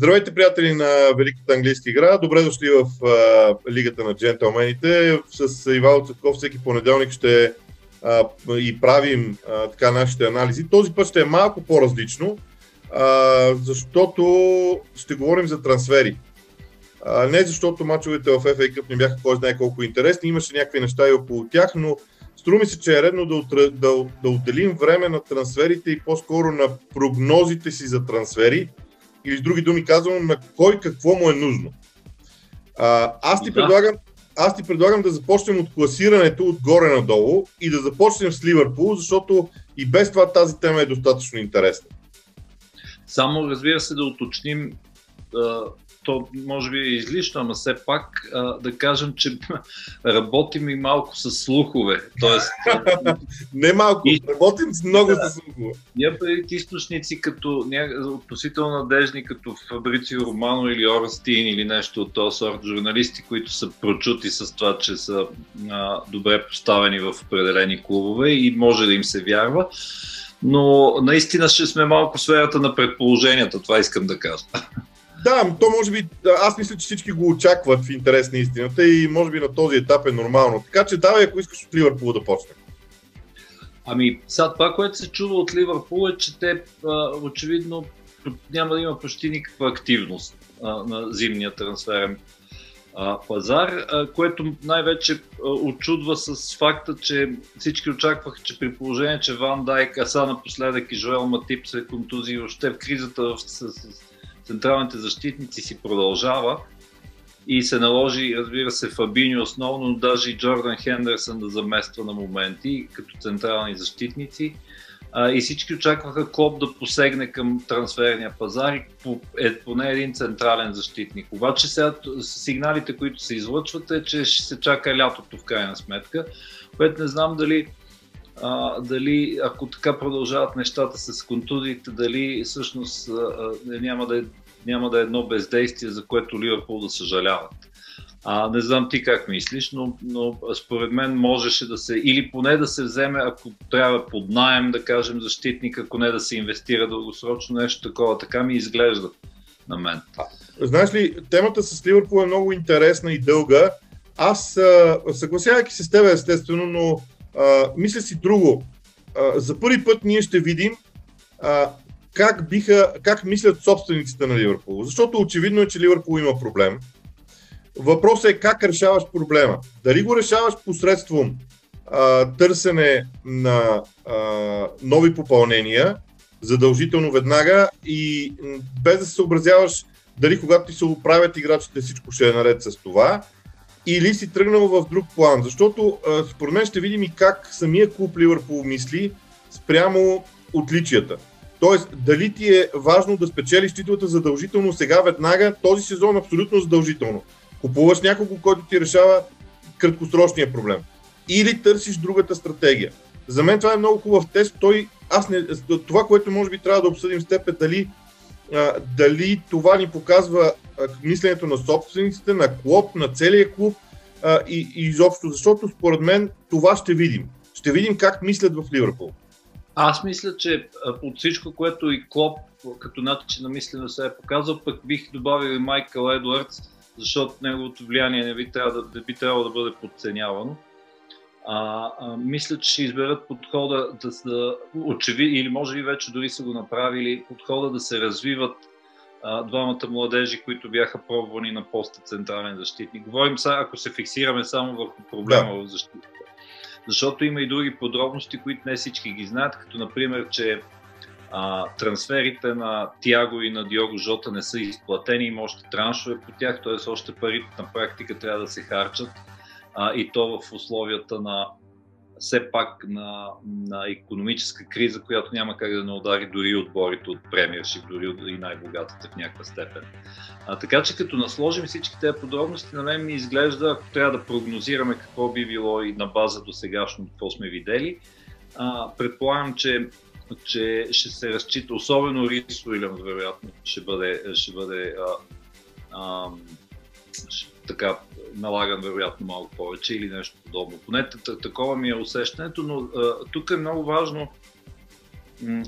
Здравейте, приятели на Великата английска игра. Добре дошли в а, Лигата на джентълмените. С Ивайло Цветков всеки понеделник ще а, и правим а, така нашите анализи. Този път ще е малко по-различно, а, защото ще говорим за трансфери. А, не защото мачовете в FA Cup не бяха кой знае колко интересни, имаше някакви неща и около тях, но Струва ми се, че е редно да, да, да отделим време на трансферите и по-скоро на прогнозите си за трансфери, или с други думи казвам, на кой какво му е нужно. А, аз, ти предлагам, аз ти предлагам да започнем от класирането отгоре надолу и да започнем с Ливърпул, защото и без това тази тема е достатъчно интересна. Само разбира се да уточним то може би е излишно, ама все пак а, да кажем, че работим и малко с слухове. Тоест, Не малко, и... работим много да, с слухове. Ние преди източници като относително надежни, като Фабрицио Романо или Орстин или нещо от този сорт журналисти, които са прочути с това, че са а, добре поставени в определени клубове и може да им се вярва. Но наистина ще сме малко в сферата на предположенията, това искам да кажа. Да, то може би, аз мисля, че всички го очакват в интерес на истината и може би на този етап е нормално. Така че давай, ако искаш от Ливърпул да почнем. Ами, сега това, което се чува от Ливърпул е, че те а, очевидно няма да има почти никаква активност а, на зимния трансферен пазар, което най-вече очудва с факта, че всички очакваха, че при положение, че Ван Дайк, а са напоследък и Жоел Матип се контузи, още в кризата в, с, с, централните защитници си продължава и се наложи, разбира се, Фабини основно, но даже и Джордан Хендерсън да замества на моменти като централни защитници. А, и всички очакваха Клоп да посегне към трансферния пазар и по, е поне един централен защитник. Обаче сега сигналите, които се излъчват е, че ще се чака лятото в крайна сметка, което не знам дали а, дали ако така продължават нещата с контузиите, дали всъщност а, няма, да е, няма да е едно бездействие, за което Ливърпул да съжаляват. А, не знам ти как мислиш, но, но според мен можеше да се, или поне да се вземе, ако трябва под найем, да кажем, защитник, ако не да се инвестира дългосрочно, нещо такова. Така ми изглежда на мен. Знаеш ли, темата с Ливърпул е много интересна и дълга. Аз, съгласявайки се с теб, естествено, но а, мисля си друго. А, за първи път ние ще видим а, как, биха, как мислят собствениците на Ливърпул. Защото очевидно е, че Ливърпул има проблем. Въпросът е как решаваш проблема. Дали го решаваш посредством а, търсене на а, нови попълнения, задължително веднага и без да се съобразяваш дали когато ти се оправят играчите всичко ще е наред с това, или си тръгнал в друг план. Защото според мен ще видим и как самия клуб Ливърпул мисли спрямо отличията. Тоест, дали ти е важно да спечелиш титлата задължително сега, веднага, този сезон абсолютно задължително. Купуваш някого, който ти решава краткосрочния проблем. Или търсиш другата стратегия. За мен това е много хубав тест. Той, аз не, това, което може би трябва да обсъдим с теб е дали, а, дали това ни показва мисленето на собствениците, на клуб, на целия клуб а, и, и изобщо, защото според мен това ще видим. Ще видим как мислят в Ливърпул. Аз мисля, че от всичко, което и Клоп като начин на мислене се е показал, пък бих добавил и Майкъл Едвардс, защото неговото влияние не би, трябва да, би трябвало да бъде подценявано. А, а, мисля, че ще изберат подхода да, да очевидно, или може би вече дори са го направили, подхода да се развиват а, двамата младежи, които бяха пробвани на поста централен защитник. Говорим сега, ако се фиксираме само върху проблема да. в защита. Защото има и други подробности, които не всички ги знаят, като например, че а, трансферите на Тяго и на Диого Жота не са изплатени, има още траншове по тях, т.е. още парите на практика трябва да се харчат а, и то в условията на все пак на, на економическа криза, която няма как да не удари дори отборите от премиершип, дори и най-богатите в някаква степен. А, така че като насложим всички тези подробности, на мен ми изглежда, ако трябва да прогнозираме какво би било и на база до сегашно, какво сме видели, а, предполагам, че че ще се разчита, особено Рис Уилямс, вероятно, ще бъде, ще бъде а, а, така налаган вероятно малко повече или нещо подобно. Поне такова ми е усещането, но тук е много важно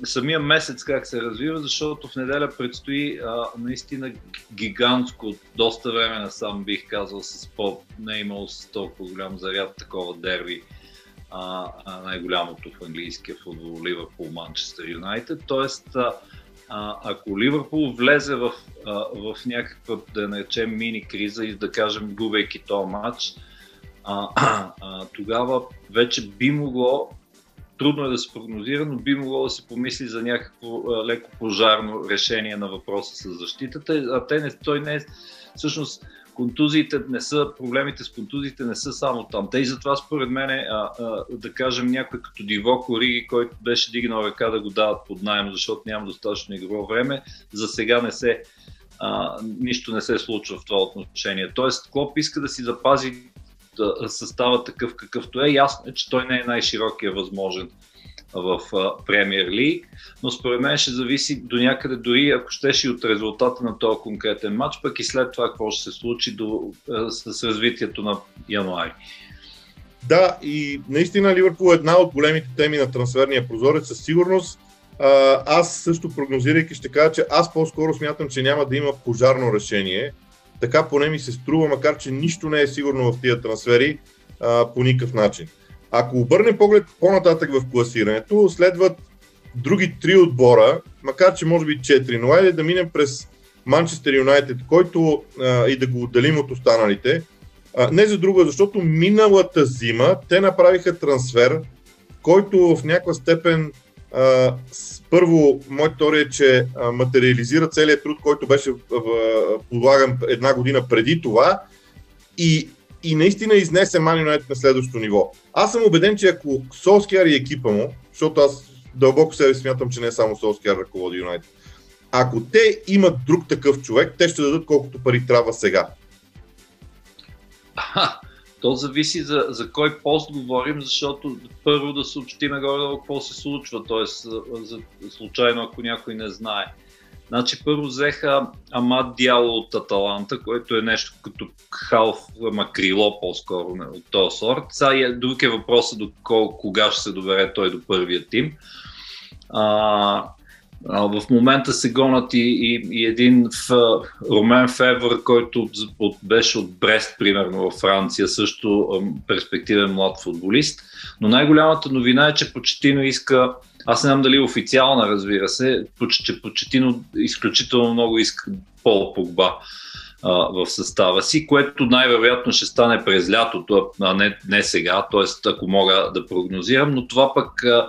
самия месец как се развива, защото в неделя предстои а, наистина гигантско, доста време насам бих казал, с по, не е имало с толкова голям заряд такова дерби, а, а най-голямото в английския футбол Ливърпул Манчестър Юнайтед. Тоест, а, а, ако Ливърпул влезе в, а, в някаква, да наречем, мини криза и да кажем, губейки този матч, а, а, тогава вече би могло трудно е да се прогнозира, но би могло да се помисли за някакво а, леко пожарно решение на въпроса с защитата. А те не, той не е, всъщност, контузиите не са, проблемите с контузиите не са само там. Те и затова според мен, а, да кажем някой като Диво Кориги, който беше дигнал ръка да го дават под найем, защото няма достатъчно игрово време, за сега не се, а, нищо не се случва в това отношение. Тоест Клоп иска да си запази да състава такъв какъвто е. Ясно е, че той не е най-широкия възможен в Премьер Лиг, но според мен ще зависи до някъде дори ако щеше и от резултата на този конкретен матч, пък и след това какво ще се случи до, с развитието на януари. Да, и наистина Ливърпул е една от големите теми на трансферния прозорец със сигурност. Аз също прогнозирайки ще кажа, че аз по-скоро смятам, че няма да има пожарно решение. Така поне ми се струва, макар че нищо не е сигурно в тия трансфери по никакъв начин. Ако обърнем поглед по-нататък в класирането, следват други три отбора, макар че може би четири, но айде да минем през Манчестър Юнайтед, който а, и да го отделим от останалите. А, не за друго, защото миналата зима те направиха трансфер, който в някаква степен а, с, първо, моята теория е, че а, материализира целият труд, който беше подлаган една година преди това и и наистина изнесе Ман Юнайтед на следващото ниво. Аз съм убеден, че ако Солскияр и екипа му, защото аз дълбоко себе смятам, че не е само Солскияр ръководи Юнайтед, ако те имат друг такъв човек, те ще дадат колкото пари трябва сега. То зависи за, за кой пост говорим, защото първо да съобщиме горе какво се случва, т.е. Случайно ако някой не знае. Значи първо взеха Амад Дяло от Аталанта, което е нещо като халф, ама крило по-скоро от този сорт. Сега е, друг е въпросът до кога ще се добере той до първия тим. А, в момента се гонат и, и, и един в, Ромен Февър, който от, беше от Брест, примерно, във Франция, също перспективен млад футболист. Но най-голямата новина е, че Почетино иска, аз не знам дали официална, разбира се, че Почетино изключително много иска Пол Погба в състава си, което най-вероятно ще стане през лятото, а не, не сега, т.е. ако мога да прогнозирам, но това пък а,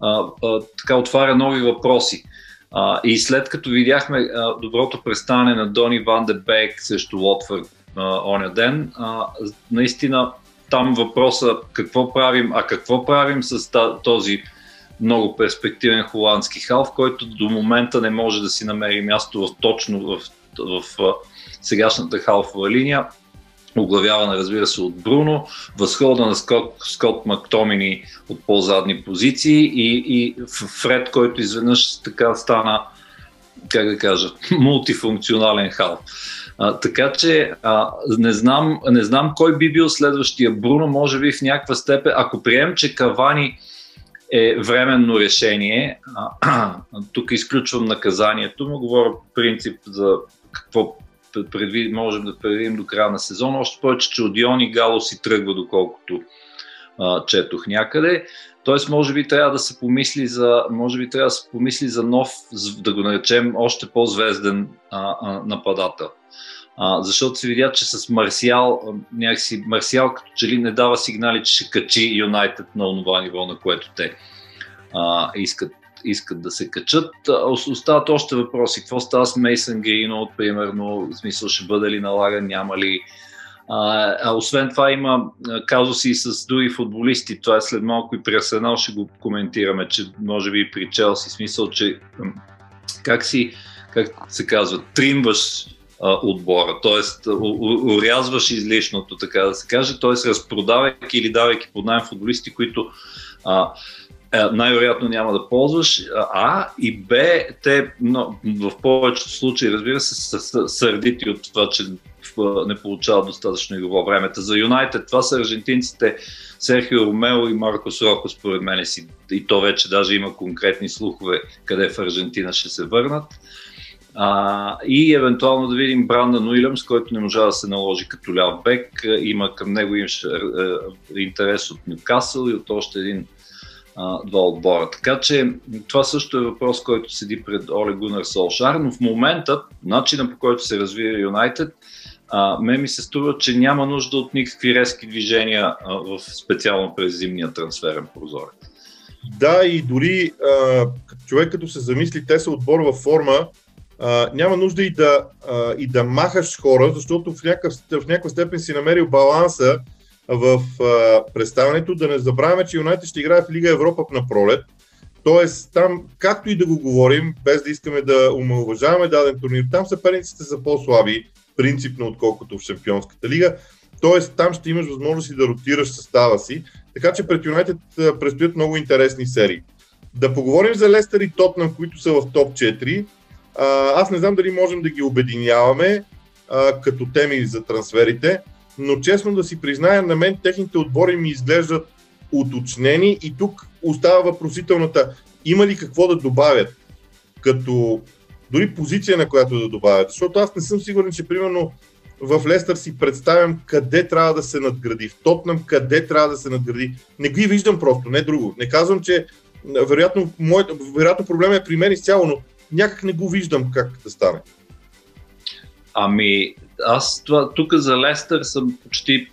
а, а, така отваря нови въпроси. А, и след като видяхме а, доброто представяне на Дони Ван де Бек срещу Лотфорд оня ден, а, наистина там въпроса какво правим, а какво правим с този много перспективен холандски халф, който до момента не може да си намери място в, точно в, в, сегашната халфова линия. Оглавявана разбира се от Бруно, възхода на Скот, Скот Мактомини от по-задни позиции и, и Фред, който изведнъж така стана, как да кажа, мултифункционален хал. А, така че а, не, знам, не знам кой би бил следващия Бруно, може би в някаква степен, ако прием, че Кавани е временно решение, тук изключвам наказанието, но говоря принцип за какво предвид, можем да предвидим до края на сезона. Още повече, че Одион и Гало си тръгва, доколкото а, четох някъде. Тоест, може би трябва да се помисли за, може би трябва да се помисли за нов, да го наречем, още по-звезден а, а, нападател. А, защото се видя, че с Марсиал, някакси Марсиал като че ли не дава сигнали, че ще качи Юнайтед на онова ниво, на което те а, искат искат да се качат. Остават още въпроси. Какво става с Мейсън Гринот, примерно, в смисъл ще бъде ли налаган, няма ли. А, а освен това има казуси и с други футболисти. Това е след малко и при Арсенал ще го коментираме, че може би и при Челси. Смисъл, че как си, как се казва, тримваш а, отбора, т.е. урязваш излишното, така да се каже, т.е. разпродавайки или давайки под найем футболисти, които а, е, най-вероятно няма да ползваш, А и Б, те но, в повечето случаи, разбира се, са сърдити от това, че не получават достатъчно игрово време. За Юнайтед това са аржентинците Серхио Ромео и Маркос Роко, според мен си. И то вече даже има конкретни слухове къде в Аржентина ще се върнат. А, и евентуално да видим Бранда Уилямс, който не можа да се наложи като ляв бек. Има към него имаше интерес от Нюкасъл и от още един а, два отбора. Така че това също е въпрос, който седи пред Оле Гунар Солшар, но в момента, начина по който се развива Юнайтед, ме ми се струва, че няма нужда от никакви резки движения а, в специално през зимния трансферен прозорец. Да, и дори а, човек като се замисли, те са отбор във форма, а, няма нужда и да, а, и да махаш хора, защото в някакъв, в някаква степен си намерил баланса в а, представянето. Да не забравяме, че Юнайтед ще играе в Лига Европа на пролет. Тоест, там, както и да го говорим, без да искаме да омалуважаваме даден турнир, там съперниците са по-слаби, принципно, отколкото в Шампионската лига. Тоест, там ще имаш възможност да ротираш състава си. Така че пред Юнайтед предстоят много интересни серии. Да поговорим за Лестър и Тотнам, които са в топ 4. Аз не знам дали можем да ги обединяваме като теми за трансферите но честно да си призная, на мен техните отбори ми изглеждат уточнени и тук остава въпросителната има ли какво да добавят, като дори позиция на която да добавят, защото аз не съм сигурен, че примерно в Лестър си представям къде трябва да се надгради, в Тотнам къде трябва да се надгради. Не ги виждам просто, не друго. Не казвам, че вероятно, моят, вероятно проблема е при мен изцяло, но някак не го виждам как да стане. Ами, аз това, тук за Лестър съм почти,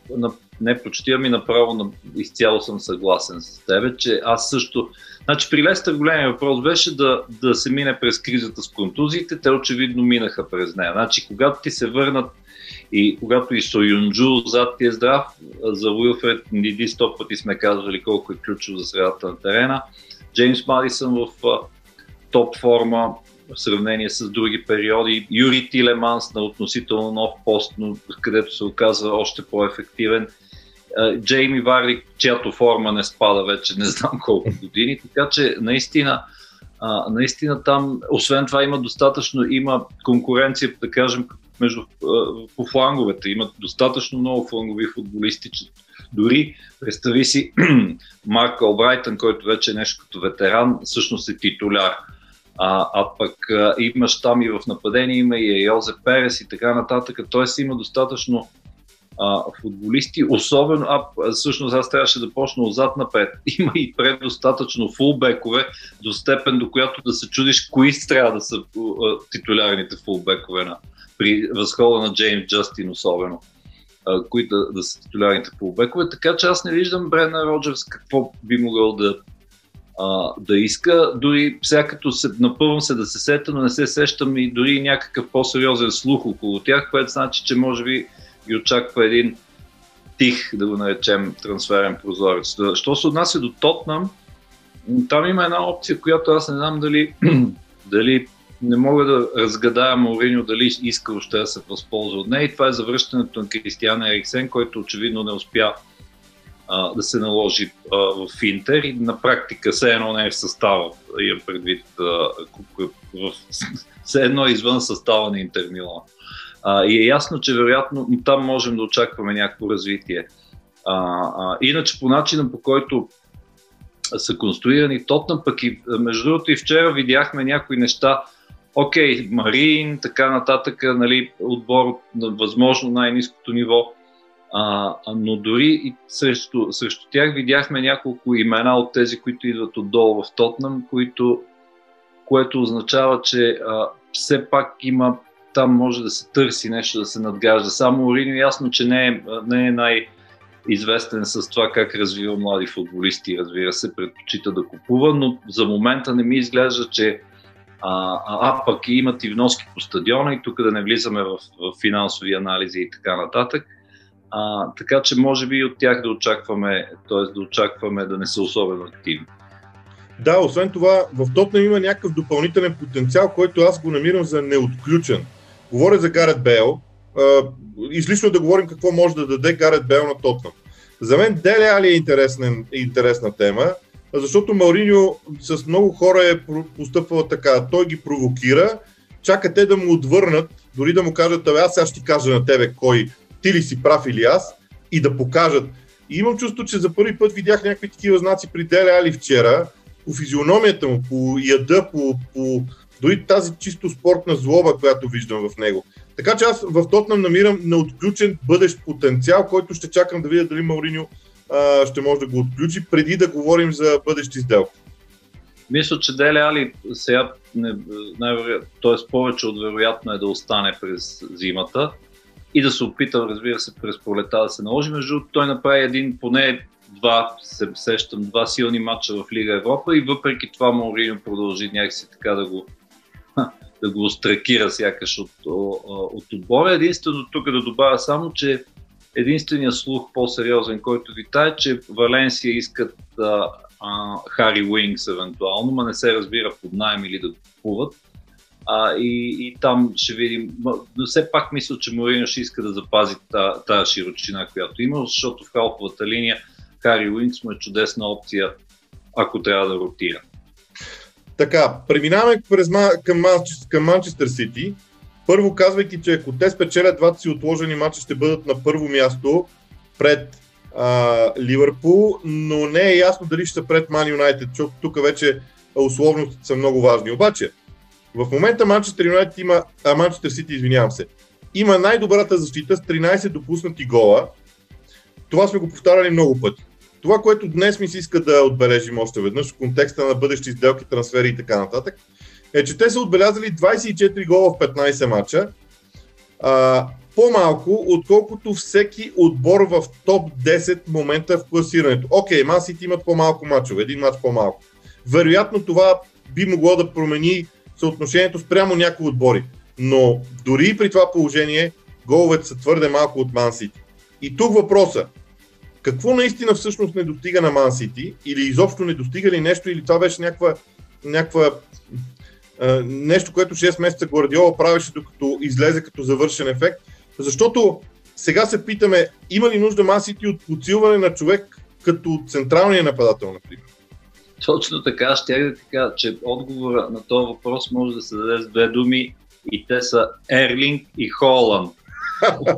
не почти, ами направо на, изцяло съм съгласен с тебе, че аз също, значи при Лестър големия въпрос беше да, да се мине през кризата с контузиите, те очевидно минаха през нея. Значи когато ти се върнат и когато и Союнджу зад ти е здрав, за Уилфред Ниди сто пъти сме казвали колко е ключов за средата на терена. Джеймс Мадисън в топ форма, в сравнение с други периоди. Юри Тилеманс на относително нов пост, но където се оказва още по-ефективен. Джейми Варли, чиято форма не спада вече не знам колко години, така че наистина, наистина там, освен това има достатъчно, има конкуренция, да кажем, между, по фланговете, имат достатъчно много флангови футболисти, че дори представи си Марк Олбрайтън, който вече е нещо като ветеран, всъщност е титуляр. А, а пък а, имаш там и в нападение, има и Йозе Перес и така нататък. Тоест има достатъчно а, футболисти, особено, а всъщност аз трябваше да почна отзад напред. Има и предостатъчно фулбекове, до степен до която да се чудиш кои трябва да са а, титулярните фулбекове на, при възхода на Джеймс Джастин особено които да, да са титулярните фулбекове. Така че аз не виждам Брена Роджерс какво би могъл да а, да иска. Дори сега като се, напълвам се да се сета, но не се сещам и дори някакъв по-сериозен слух около тях, което значи, че може би ги очаква един тих, да го наречем, трансферен прозорец. Що се отнася до Тотнам, там има една опция, която аз не знам дали, дали не мога да разгадая Мауриньо дали иска още да се възползва от нея и това е завръщането на Кристиан Ериксен, който очевидно не успя да се наложи а, в Интер и на практика все едно не е в състава, имам предвид а, в, все едно е извън състава на Интер Милан. А, и е ясно, че вероятно там можем да очакваме някакво развитие. А, а, иначе по начина по който са конструирани Тотнам, пък и между другото и вчера видяхме някои неща, окей, Марин, така нататък, нали, отбор на възможно най-низкото ниво, а, но дори и срещу, срещу тях видяхме няколко имена от тези, които идват отдолу в Тотнам, които, което означава, че а, все пак има там може да се търси нещо да се надгражда. Само Ориньо ясно, че не е, не е най- известен с това как развива млади футболисти, разбира се, предпочита да купува, но за момента не ми изглежда, че а, а, а пък имат и вноски по стадиона и тук да не влизаме в, в финансови анализи и така нататък. А, така че може би от тях да очакваме, т.е. да очакваме да не са особено активни. Да, освен това, в Тотнам има някакъв допълнителен потенциал, който аз го намирам за неотключен. Говоря за Гарет Бейл. Излишно е да говорим какво може да даде Гарет Бейл на Тотнам. За мен Деле Али е интересна, интересна тема, защото Мауриньо с много хора е постъпвал така. Той ги провокира, чака те да му отвърнат дори да му кажат, абе аз сега ще ти кажа на тебе кой, ти ли си прав или аз, и да покажат. И имам чувство, че за първи път видях някакви такива знаци при Деле Али вчера, по физиономията му, по яда, по, по дори тази чисто спортна злоба, която виждам в него. Така че аз в Тотнам намирам неотключен бъдещ потенциал, който ще чакам да видя дали Мауриньо а, ще може да го отключи, преди да говорим за бъдещи сделки. Мисля, че Деле Али сега, т.е. повече от вероятно е да остане през зимата и да се опита, разбира се, през пролета да се наложи. Между той направи един, поне два, се сещам, два силни матча в Лига Европа и въпреки това Мауриньо продължи някакси така да го да го остракира сякаш от, от отбора. Единствено тук да добавя само, че единственият слух по-сериозен, който вита е, че Валенсия искат а, а, Хари Уингс евентуално, но не се разбира под найем или да купуват. А, и, и там ще видим. Но все пак мисля, че Морино ще иска да запази тази широчина, която има, защото в халфовата линия Хари Уингс му е чудесна опция, ако трябва да ротира. Така, преминаваме през, към, към Манчестър Сити. Първо казвайки, че ако те спечелят двата си отложени матча, ще бъдат на първо място пред а, Ливърпул, но не е ясно дали ще са пред Ман Юнайтед, защото тук вече условностите са много важни. Обаче, в момента Манчестър Юнайтед има, а Манчестър Сити, извинявам се, има най-добрата защита с 13 допуснати гола. Това сме го повтаряли много пъти. Това, което днес ми се иска да отбележим още веднъж в контекста на бъдещи сделки, трансфери и така нататък, е, че те са отбелязали 24 гола в 15 мача. А, по-малко, отколкото всеки отбор в топ 10 момента в класирането. Окей, Масите имат по-малко мачове, един мач по-малко. Вероятно това би могло да промени съотношението спрямо някои отбори. Но дори и при това положение, головете са твърде малко от Мансити. И тук въпроса, какво наистина всъщност не достига на Ман Сити или изобщо не достига ли нещо или това беше някаква, някаква е, нещо, което 6 месеца Гвардиола правеше докато излезе като завършен ефект. Защото сега се питаме, има ли нужда Ман Сити от подсилване на човек като централния нападател, например? Точно така, ще да ти кажа, че отговора на този въпрос може да се даде с две думи и те са Ерлинг и Холанд.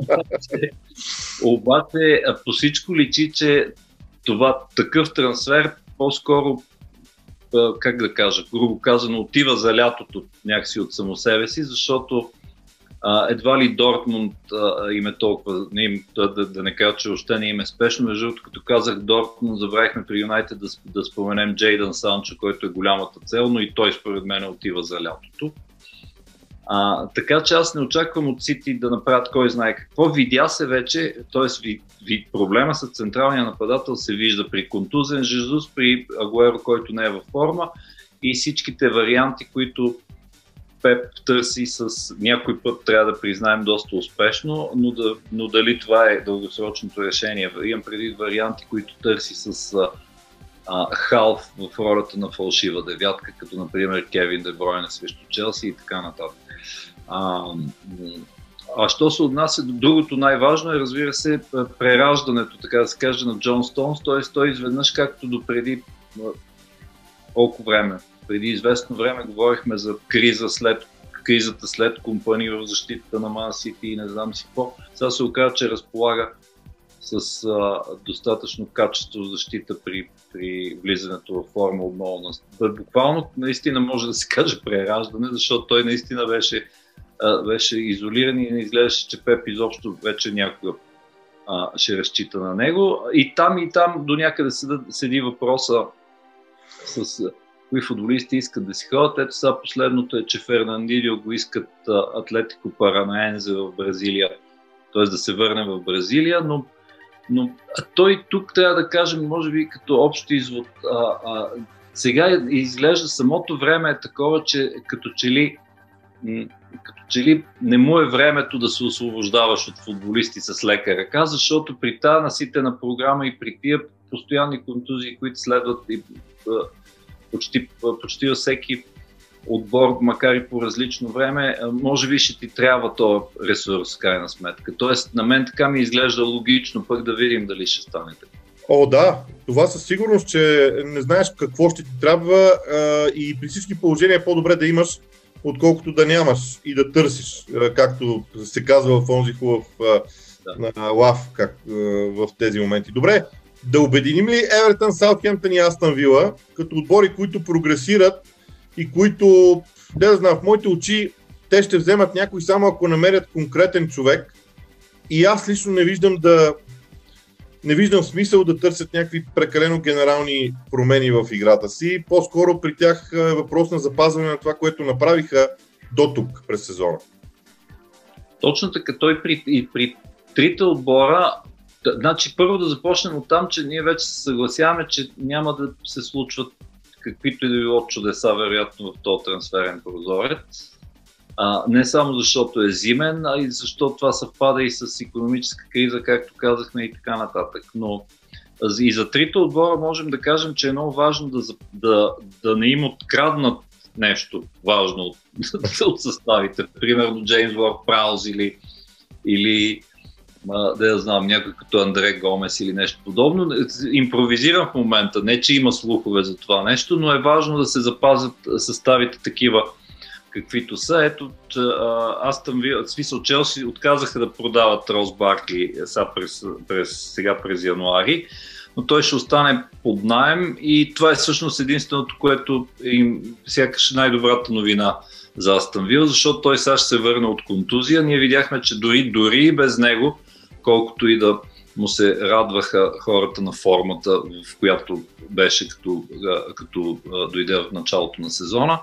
Обаче по всичко личи, че това такъв трансфер по-скоро как да кажа, грубо казано, отива за лятото някакси от само себе си, защото едва ли Дортмунд а, им е толкова, не им, да, да, да не кажа, че още не им е спешно. Между другото, като казах Дортмунд, забравихме при Юнайтед да, да споменем Джейдън Санчо, който е голямата цел, но и той според мен отива за лятото. А, така че аз не очаквам от Сити да направят кой знае какво. Видя се вече, т.е. Ви, ви, проблема с централния нападател се вижда при контузен Жезус, при Агуеро, който не е във форма и всичките варианти, които Пеп търси с някой път, трябва да признаем, доста успешно, но, да, но дали това е дългосрочното решение. Имам преди варианти, които търси с а, Халф в ролята на фалшива девятка, като например Кевин Дебройна срещу Челси и така нататък. А, а що се отнася до другото най-важно е, разбира се, прераждането, така да се каже, на Джон Стоунс, т.е. той изведнъж, както до преди колко време, преди известно време говорихме за криза след кризата след компания в защитата на City и не знам си какво. Сега се оказа, че разполага с а, достатъчно качество защита при, при влизането в форма отново Буквално наистина може да се каже прераждане, защото той наистина беше беше изолиран и не изглеждаше, че Пеп изобщо вече някога а, ще разчита на него. И там и там до някъде седи въпроса с кои футболисти искат да си ходят. Ето сега последното е, че Фернандидио го искат Атлетико Паранаензе в Бразилия, т.е. да се върне в Бразилия, но, но той тук трябва да кажем, може би като общ извод, а, а, сега изглежда самото време е такова, че като че ли като че ли не му е времето да се освобождаваш от футболисти с лека ръка, защото при тази наситена програма и при тия постоянни контузии, които следват и почти, почти във всеки отбор, макар и по различно време, може би ще ти трябва този ресурс, крайна сметка. Тоест, на мен така ми изглежда логично, пък да видим дали ще стане така. О, да, това със сигурност, че не знаеш какво ще ти трябва а, и при всички положения е по-добре да имаш отколкото да нямаш и да търсиш, както се казва в онзи хубав да. лав как, в тези моменти. Добре, да обединим ли Евертън, Саутхемптън и Астан Вила като отбори, които прогресират и които, да знам, в моите очи те ще вземат някой само ако намерят конкретен човек и аз лично не виждам да не виждам смисъл да търсят някакви прекалено генерални промени в играта си. По-скоро при тях е въпрос на запазване на това, което направиха до тук през сезона. Точно така, той при, и при трите отбора, значи първо да започнем от там, че ние вече се съгласяваме, че няма да се случват каквито и да било чудеса, вероятно, в този трансферен прозорец. А, не само защото е зимен, а и защото това съвпада и с економическа криза, както казахме и така нататък. Но и за трите отбора можем да кажем, че е много важно да, да, да не им откраднат нещо важно от, от съставите. Примерно Джеймс Уорд Прауз или, или да я знам, някой като Андре Гомес или нещо подобно. Импровизирам в момента, не че има слухове за това нещо, но е важно да се запазят съставите такива каквито са. Ето, аз там ви, смисъл Челси отказаха да продават Рос Баркли сега през, през, сега през януари, но той ще остане под найем и това е всъщност единственото, което им сякаш най-добрата новина за Астан Вил, защото той сега ще се върне от контузия. Ние видяхме, че дори, дори без него, колкото и да му се радваха хората на формата, в която беше като, като дойде в началото на сезона,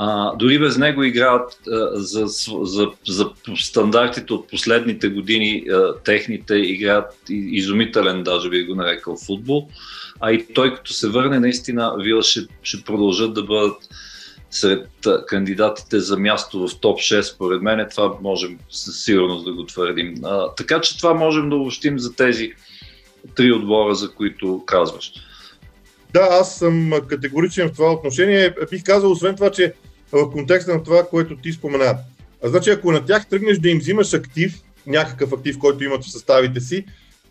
а, дори без него играят за, за, за стандартите от последните години, техните играят изумителен, даже би го нарекал футбол. А и той като се върне, наистина Вила ще, ще продължат да бъдат сред кандидатите за място в топ 6, според мен, това можем със сигурност да го твърдим. А, така че това можем да обобщим за тези три отбора, за които казваш. Да, аз съм категоричен в това отношение. Бих казал, освен това, че в контекста на това, което ти спомена. Значи, ако на тях тръгнеш да им взимаш актив, някакъв актив, който имат в съставите си,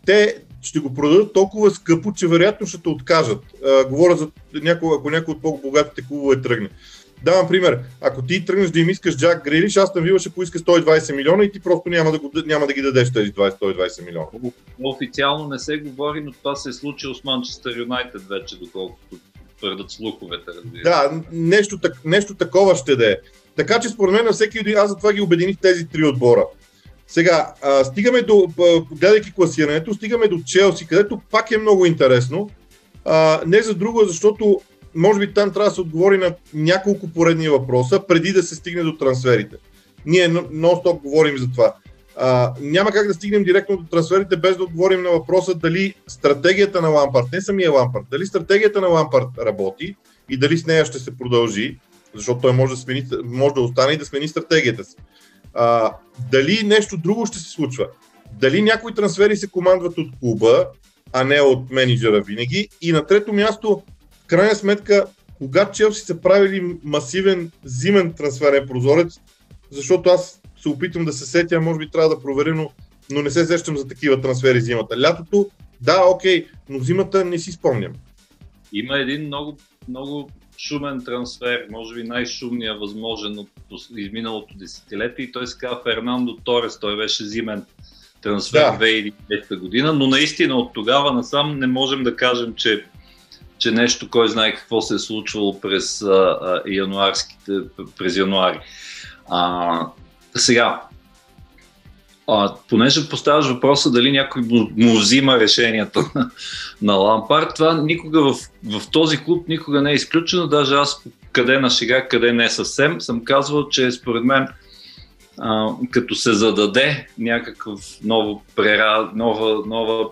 те ще го продадат толкова скъпо, че вероятно ще те откажат. А, говоря за някой, ако някой от по-богатите клубове тръгне. Давам пример. Ако ти тръгнеш да им искаш Джак Грилиш, аз там Вила ще поиска 120 милиона и ти просто няма да, го, няма да ги дадеш тези 120 милиона. Официално не се говори, но това се е случило с Манчестър Юнайтед вече, доколкото твърдат слуховете, разбира. Да, нещо, нещо такова ще да е. Така че според мен на всеки един, аз затова ги обединих тези три отбора. Сега, а, стигаме до, гледайки класирането, стигаме до Челси, където пак е много интересно. А, не за друго, защото може би там трябва да се отговори на няколко поредни въпроса, преди да се стигне до трансферите. Ние нон-стоп говорим за това. А, няма как да стигнем директно до трансферите без да отговорим на въпроса дали стратегията на Лампард, не самия Лампард, дали стратегията на Лампард работи и дали с нея ще се продължи, защото той може да, смени, може да остане и да смени стратегията си. А, дали нещо друго ще се случва? Дали някои трансфери се командват от клуба, а не от менеджера винаги? И на трето място, в крайна сметка, когато Челси са правили масивен зимен трансферен прозорец, защото аз се опитвам да се сетя, може би трябва да проверя, но, но не се сещам за такива трансфери зимата. Лятото, да, окей, но зимата не си спомням. Има един много, много шумен трансфер, може би най-шумния възможен от изминалото десетилетие и той се казва Фернандо Торес, той беше зимен трансфер да. 2010 година, но наистина от тогава насам не можем да кажем, че, че нещо, кой знае какво се е случвало през а, а, през януари. А, сега, а, понеже поставяш въпроса дали някой му, взима решението на, на Лампард, това никога в, в този клуб никога не е изключено, даже аз къде на шега, къде не съвсем, съм казвал, че според мен а, като се зададе някакъв ново прера, нова, нова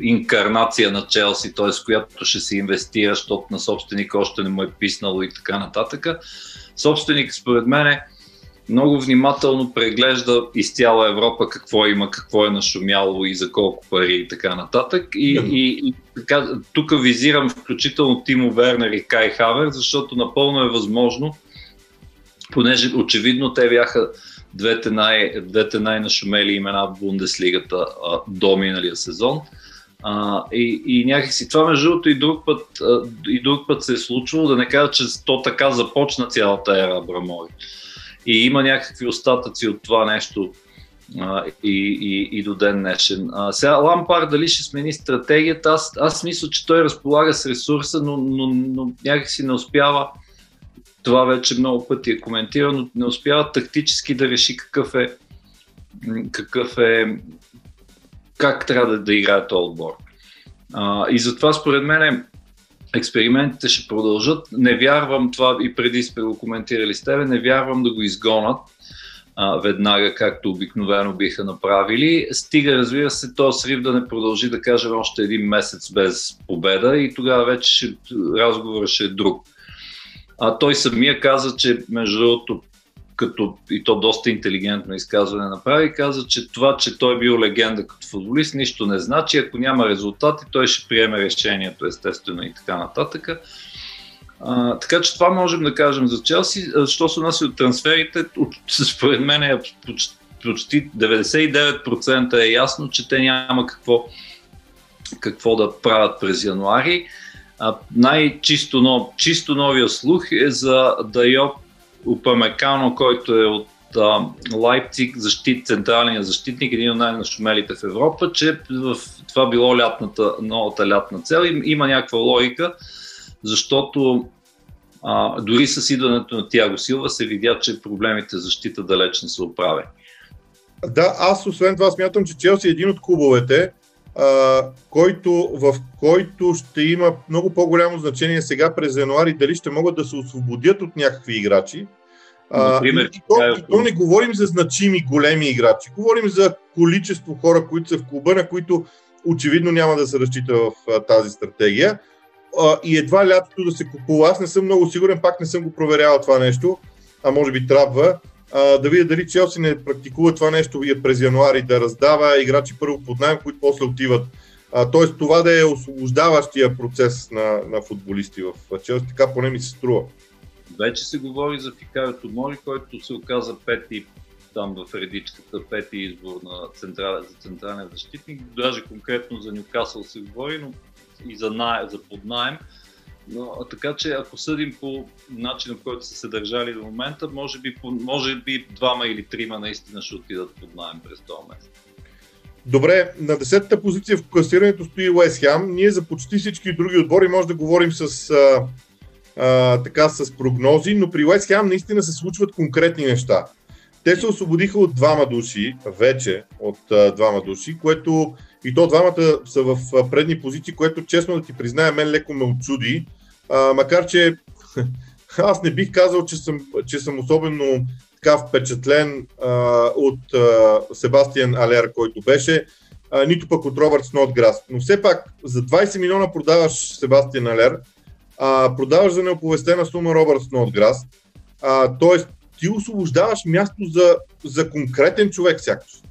инкарнация на Челси, т.е. която ще се инвестира, защото на собственик още не му е писнало и така нататък. Собственик според мен е много внимателно преглежда из цяла Европа какво има, какво е нашумяло и за колко пари и така нататък. И, mm-hmm. и, и така, тук визирам включително Тимо Вернер и Кай Хавер, защото напълно е възможно, понеже очевидно те бяха двете, най, двете най-нашумели имена в Бундеслигата а, до миналия сезон. А, и, и някакси това между другото и друг път, а, и друг път се е случвало, да не кажа, че то така започна цялата ера Абрамович и има някакви остатъци от това нещо а, и, и, и до ден днешен. А, сега Лампар дали ще смени стратегията, аз, аз мисля, че той разполага с ресурса, но, но, но някакси не успява, това вече много пъти е коментирано, не успява тактически да реши какъв е, какъв е как трябва да, да играе този отбор. А, и затова според мен експериментите ще продължат. Не вярвам това и преди сме го коментирали с тебе, не вярвам да го изгонат а, веднага, както обикновено биха направили. Стига, разбира се, този срив да не продължи, да кажем, още един месец без победа и тогава вече разговорът ще е друг. А той самия каза, че между другото като и то доста интелигентно изказване направи, каза, че това, че той е бил легенда като футболист, нищо не значи. Ако няма резултати, той ще приеме решението, естествено и така нататък. А, така че това можем да кажем за Челси. Що се отнася от трансферите, от, според мен е почти, почти 99% е ясно, че те няма какво, какво да правят през януари. А, най-чисто нов, чисто новия слух е за Дайоп Упамекано, който е от Лайпциг, защит, централния защитник, един от най-нашумелите в Европа, че в това било лятната, новата лятна цел. Има някаква логика, защото а, дори с идването на Тяго Силва се видя, че проблемите за защита далеч не са оправени. Да, аз освен това смятам, че Челси е един от клубовете, а, който, в който ще има много по-голямо значение сега през януари, дали ще могат да се освободят от някакви играчи. Например, а, и, то, е... и то не говорим за значими големи играчи, говорим за количество хора, които са в клуба, на които очевидно няма да се разчита в а, тази стратегия. А, и едва лятото да се купува. Аз не съм много сигурен, пак не съм го проверявал това нещо, а може би трябва а, да видя дали Челси не практикува това нещо вие през януари, да раздава играчи първо под найем, които после отиват. тоест това да е освобождаващия процес на, на футболисти в Челси, така поне ми се струва. Вече се говори за Фикарио Томори, който се оказа пети там в редичката, пети избор на централен, за централен защитник. Даже конкретно за Нюкасъл се говори, но и за, на, за поднаем. Но, така че ако съдим по начина, по който са се държали до момента, може би, може би двама или трима наистина ще отидат под найем през този месец. Добре, на 10-та позиция в класирането стои Уест Хем. Ние за почти всички други отбори може да говорим с, а, а, така, с прогнози, но при Уест Хем наистина се случват конкретни неща. Те се освободиха от двама души, вече от а, двама души, което и то двамата са в предни позиции, което честно да ти призная, мен леко ме очуди, а, макар че аз не бих казал, че съм, че съм особено така впечатлен а, от а, Себастиан Алер, който беше, а, нито пък от Робърт Снотграс. Но все пак за 20 милиона продаваш Себастиан Алер, а, продаваш за неоповестена сума Робърт Снотграс, т.е. ти освобождаваш място за, за конкретен човек сякаш.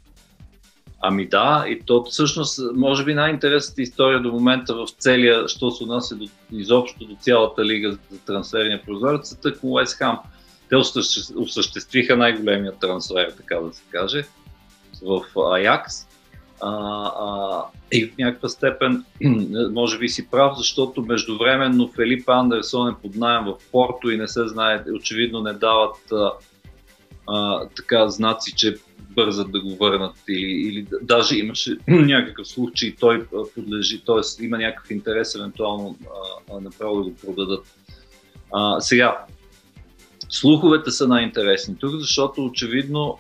Ами да, и то всъщност, може би най-интересната история до момента в целия, що се отнася до, изобщо до цялата лига за трансферния прозорец, е тъкмо Уест Хам. Те осъществиха най-големия трансфер, така да се каже, в Аякс. А, а, и в някаква степен, може би си прав, защото междувременно Фелип Андерсон е под найем в Порто и не се знае, очевидно не дават а, а, така знаци, че бързат да го върнат или, или даже имаше някакъв случай, той подлежи, т.е. има някакъв интерес евентуално а, направо да го продадат. А, сега, слуховете са най-интересни тук, защото очевидно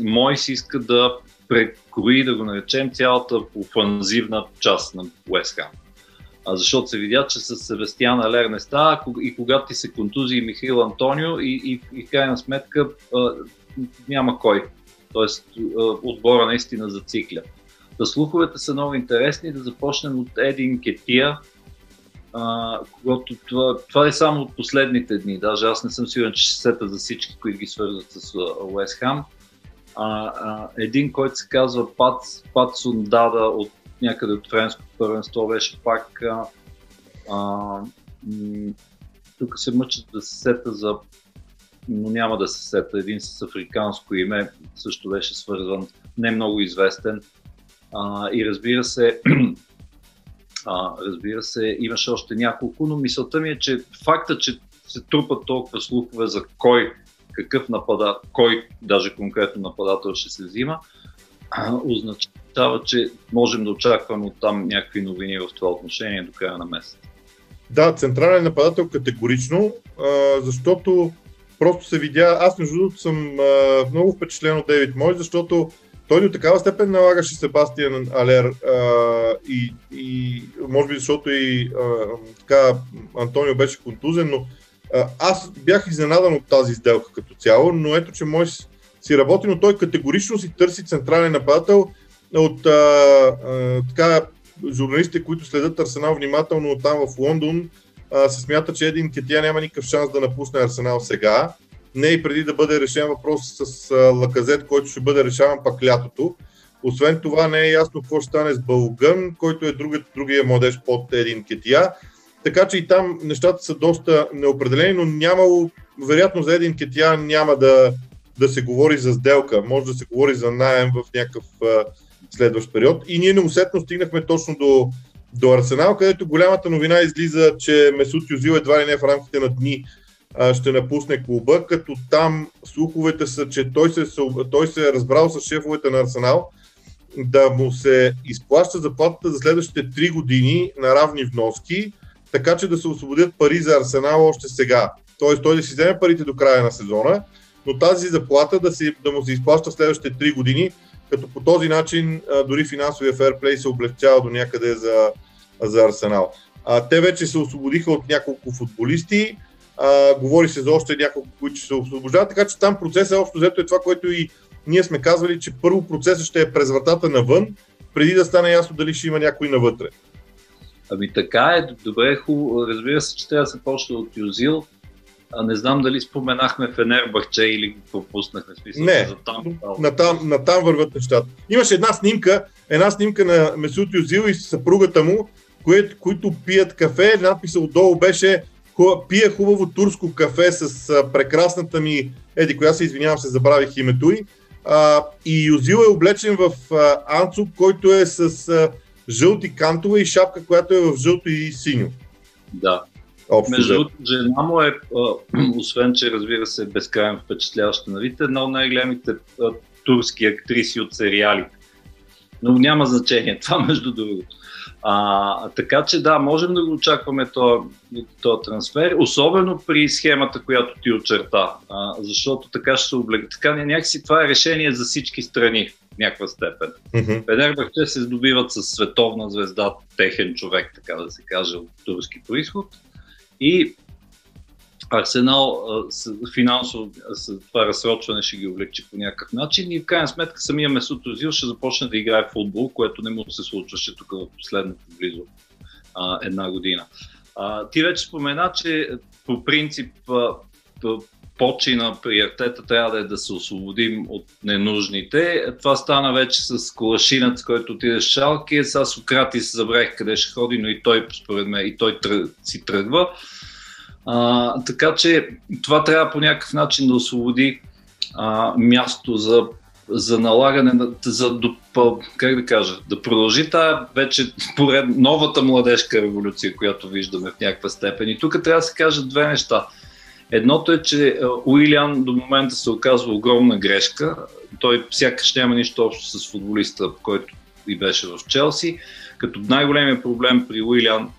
мой си иска да прекрои, да го наречем, цялата офанзивна част на Уест. А защото се видя, че с Себастиан Алер не става и когато ти се контузи и Михаил Антонио и, и, и в крайна сметка а, няма кой т.е. отбора наистина зацикля. Да слуховете са много интересни, да започнем от Един Кетия, когато това, това е само от последните дни, даже аз не съм сигурен, че ще сета за всички, които ги свързват с Уест Хам. Един, който се казва Пат, Пат Сундада от някъде от френското първенство беше пак а, а, тук се мъчат да се сета за но няма да се сета. Един с африканско име също беше свързван, не много известен. А, и разбира се, а, разбира се, имаше още няколко, но мисълта ми е, че факта, че се трупат толкова слухове за кой какъв нападател, кой даже конкретно нападател ще се взима, означава, че можем да очакваме от там някакви новини в това отношение до края на месец. Да, централен нападател категорично, защото просто се видя, аз между другото съм много впечатлен от Дейвид Мой, защото той до такава степен налагаше Себастиан Алер а, и, и може би защото и а, така Антонио беше контузен, но а, аз бях изненадан от тази сделка като цяло, но ето, че мой си работи, но той категорично си търси централен нападател от а, а, така журналистите, които следят Арсенал внимателно там в Лондон, а, се смята, че един Кетия няма никакъв шанс да напусне Арсенал сега не и преди да бъде решен въпрос с Лаказет, който ще бъде решаван пак лятото. Освен това не е ясно какво ще стане с Балгън, който е другият, другия младеж под един кетия. Така че и там нещата са доста неопределени, но нямало, вероятно за един кетия няма да, да се говори за сделка. Може да се говори за найем в някакъв а, следващ период. И ние неусетно стигнахме точно до, до Арсенал, където голямата новина излиза, че Месут Юзил едва ли не в рамките на дни ще напусне клуба, като там слуховете са, че той се, той се е разбрал с шефовете на Арсенал да му се изплаща заплатата за следващите 3 години на равни вноски, така че да се освободят пари за Арсенал още сега. Тоест той да си вземе парите до края на сезона, но тази заплата да, си, да му се изплаща следващите 3 години, като по този начин дори финансовия ферплей се облегчава до някъде за, за Арсенал. А, те вече се освободиха от няколко футболисти, а, говори се за още няколко, които ще се освобождават, така че там процесът общо взето е това, което и ние сме казвали, че първо процесът ще е през вратата навън, преди да стане ясно дали ще има някой навътре. Ами така е, добре, хубаво. Разбира се, че трябва да се почне от Юзил. А не знам дали споменахме Фенербахче или го пропуснахме. Смисъл, не, за там, на, там, на там върват нещата. Имаше една снимка, една снимка на Месут Юзил и съпругата му, които, които пият кафе. Надписа отдолу беше пия хубаво турско кафе с прекрасната ми, еди, коя се извинявам се, забравих името й. А, и Юзил е облечен в а, анцук, който е с а, жълти кантове и шапка, която е в жълто и синьо. Да. Общо Между другото, жена му е, освен че разбира се, безкрайно впечатляваща на вид, една от най-големите турски актриси от сериали. Но няма значение това, между другото. А, така че да, можем да го очакваме този трансфер, особено при схемата, която ти очерта, а, защото така ще се облег... Така някакси това е решение за всички страни в някаква степен. Mm-hmm. Фенербахче се здобиват с световна звезда, техен човек, така да се каже, от турски происход. И Арсенал финансово с това разсрочване ще ги облегчи по някакъв начин и в крайна сметка самия Месут Озил ще започне да играе футбол, което не му се случваше тук в последната близо а, една година. А, ти вече спомена, че по принцип почина при Артета трябва да е да се освободим от ненужните. Това стана вече с Колашинът, който отиде в Шалки. Сега Сократи се забравих къде ще ходи, но и той, според мен, и той тръг, си тръгва. А, така че това трябва по някакъв начин да освободи а, място за, за налагане, за как да кажа, да продължи тази вече поред, новата младежка революция, която виждаме в някаква степен. И тук трябва да се кажат две неща. Едното е, че Уилиан до момента се оказва огромна грешка. Той сякаш няма нищо общо с футболиста, който и беше в Челси. Като най-големият проблем при Уилиан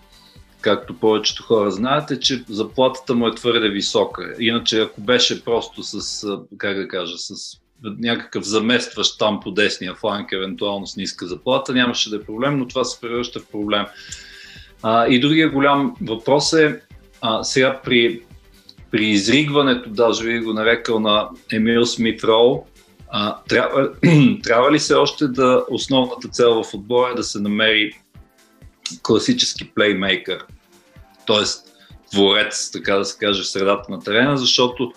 както повечето хора знаете, че заплатата му е твърде висока. Иначе ако беше просто с, как да кажа, с някакъв заместващ там по десния фланг, евентуално с ниска заплата, нямаше да е проблем, но това се превръща в проблем. А, и другия голям въпрос е, а, сега при, при изригването, даже ви го нарекал на Емил Смит Роу, а, трябва, трябва ли се още да основната цел в отбора е да се намери класически плеймейкър, т.е. творец, така да се каже, в средата на терена, защото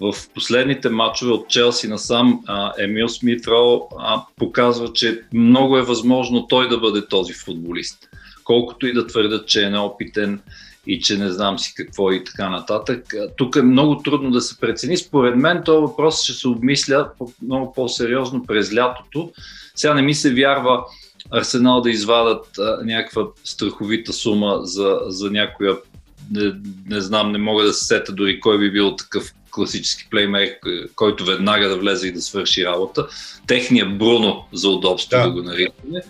в последните матчове от Челси насам а, Емил Смитро а, показва, че много е възможно той да бъде този футболист. Колкото и да твърдят, че е неопитен и че не знам си какво и така нататък. Тук е много трудно да се прецени. Според мен този въпрос ще се обмисля много по-сериозно през лятото. Сега не ми се вярва Арсенал да извадат а, някаква страховита сума за, за някоя, не, не знам, не мога да се сета дори кой би бил такъв класически плеймейк, който веднага да влезе и да свърши работа. Техният Бруно за удобство да, да го наричаме.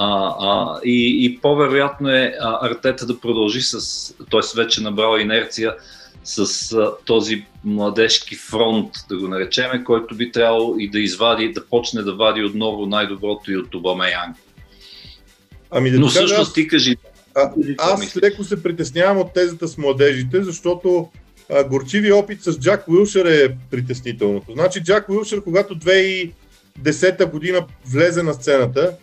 А, а, и, и по-вероятно е а, Артета да продължи с, т.е. вече набрал инерция с а, този младежки фронт, да го наречеме, който би трябвало и да извади, да почне да вади отново най-доброто и от Обамеянг. Ами да Но всъщност ти кажи. А, аз леко се притеснявам от тезата с младежите, защото а, горчиви опит с Джак Уилшър е притеснителното. Значи Джак Уилшър, когато 2010 година влезе на сцената,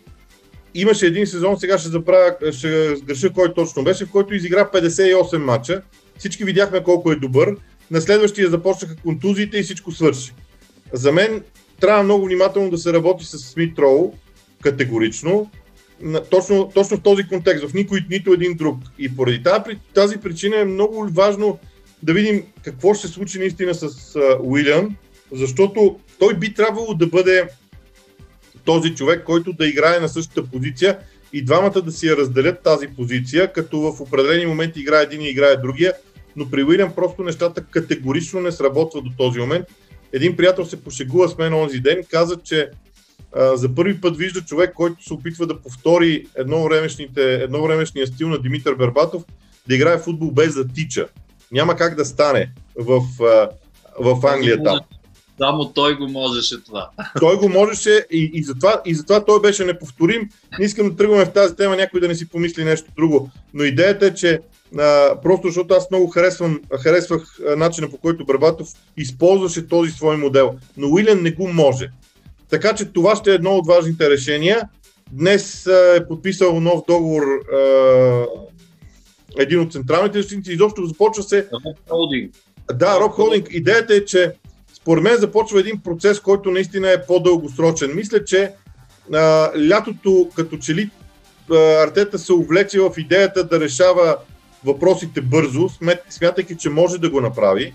имаше един сезон, сега ще заправя, ще греша кой точно беше, в който изигра 58 мача. Всички видяхме колко е добър. На следващия започнаха контузиите и всичко свърши. За мен трябва много внимателно да се работи с Смит Роу, категорично, точно, точно в този контекст, в никой, нито един друг. И поради тази, причина е много важно да видим какво ще се случи наистина с Уилям, защото той би трябвало да бъде този човек, който да играе на същата позиция и двамата да си я разделят тази позиция, като в определени моменти играе един и играе другия, но при Уилям просто нещата категорично не сработват до този момент. Един приятел се пошегува с мен онзи ден, каза, че а, за първи път вижда човек, който се опитва да повтори едновремешния стил на Димитър Бербатов, да играе футбол без да тича. Няма как да стане в, в Англия там. Само той го можеше това. Той го можеше и, и, затова, и затова той беше неповторим. Не искам да тръгваме в тази тема, някой да не си помисли нещо друго. Но идеята е, че а, просто защото аз много харесвам, харесвах начина по който Барбатов използваше този свой модел. Но Уилен не го може. Така че това ще е едно от важните решения. Днес а, е подписал нов договор а, един от централните защитници. Изобщо започва се... Роб Холдинг. Да, Роб Холдинг. Идеята е, че според мен започва един процес, който наистина е по-дългосрочен. Мисля, че а, лятото като че ли а, Артета се увлече в идеята да решава въпросите бързо, смятайки, че може да го направи.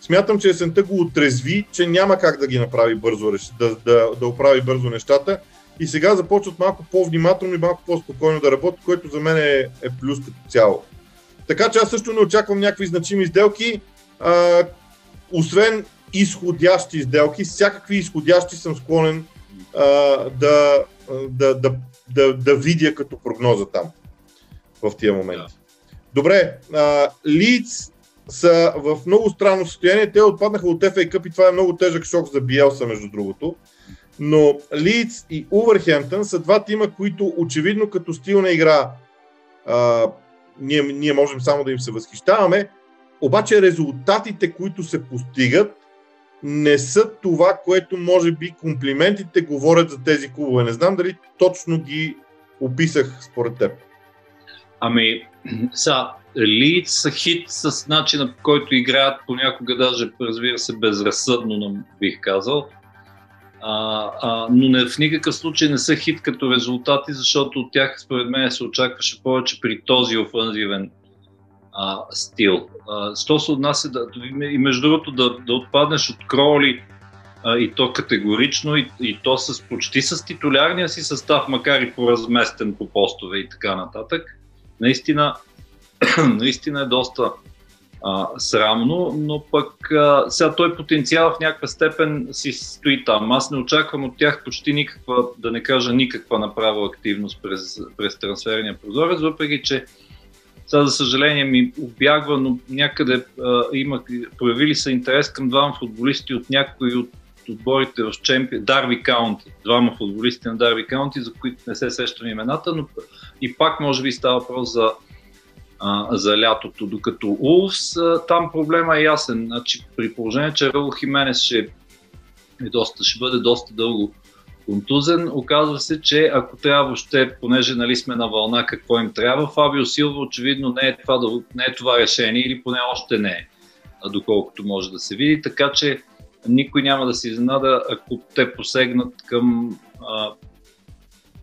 Смятам, че есента го отрезви, че няма как да ги направи бързо, да, да, да оправи бързо нещата. И сега започват малко по-внимателно и малко по-спокойно да работят, което за мен е, е плюс като цяло. Така че аз също не очаквам някакви значими сделки. А, освен изходящи сделки, всякакви изходящи съм склонен а, да, да, да, да, да видя като прогноза там в тия моменти. Добре, Лиц са в много странно състояние. Те отпаднаха от FA Cup и това е много тежък шок за Биелса, между другото. Но Лиц и Увърхемптън са два тима, които очевидно като стил на игра а, ние, ние можем само да им се възхищаваме, обаче резултатите, които се постигат, не са това, което може би комплиментите говорят за тези клубове. Не знам дали точно ги описах според теб. Ами, са, Лид са хит с начина по който играят, понякога даже, разбира се, безразсъдно, бих казал. А, а, но не, в никакъв случай не са хит като резултати, защото от тях, според мен, се очакваше повече при този офанзивен а, стил. А, що се отнася да, и между другото да, да отпаднеш от Кроли а, и то категорично и, и то с почти с титулярния си състав, макар и поразместен по постове и така нататък, наистина, наистина е доста а, срамно, но пък а, сега той потенциал в някаква степен си стои там. Аз не очаквам от тях почти никаква, да не кажа никаква направа активност през, през трансферния прозорец, въпреки че сега, за съжаление, ми обягва, но някъде а, има, проявили са интерес към двама футболисти от някои от отборите в Чемпи... Дарби Каунти. Двама футболисти на Дарби Каунти, за които не се сещам имената, но и пак може би става въпрос за, а, за лятото. Докато Улфс, там проблема е ясен. Значи, при положение, че Раул Хименес ще, е доста, ще бъде доста дълго контузен. Оказва се, че ако трябва въобще, понеже нали сме на вълна какво им трябва, Фабио Силва очевидно не е това, не е това решение или поне още не е, доколкото може да се види. Така че никой няма да се изненада, ако те посегнат към а,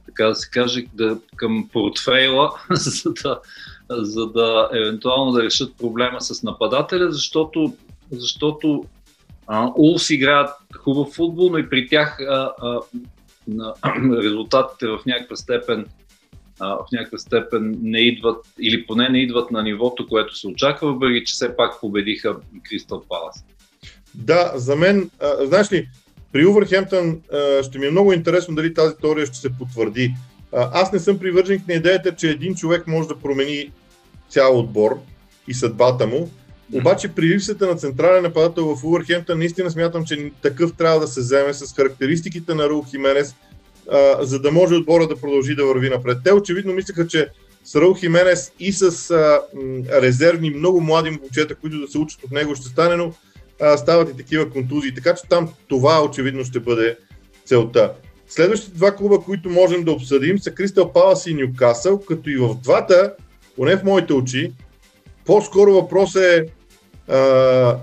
така да се каже, да, към портфейла, за да, за да евентуално да решат проблема с нападателя, защото, защото а, Улс играят хубав футбол, но и при тях а, а, на резултатите в някаква степен в някаква степен не идват, или поне не идват на нивото, което се очаква, въпреки че все пак победиха Кристал Палас. Да, за мен, а, знаеш ли, при Увърхемптън ще ми е много интересно дали тази теория ще се потвърди. А, аз не съм привърженик на идеята, че един човек може да промени цял отбор и съдбата му. Обаче при липсата на централен нападател в Увърхемптън наистина смятам, че такъв трябва да се вземе с характеристиките на Рул Хименес, а, за да може отбора да продължи да върви напред. Те очевидно мислеха, че с Раул Хименес и с а, м, резервни, много млади момчета, които да се учат от него, ще стане, но а, стават и такива контузии. Така че там това очевидно ще бъде целта. Следващите два клуба, които можем да обсъдим, са Кристал Палас и Ньюкасъл, като и в двата, поне в моите очи, по-скоро въпрос е а,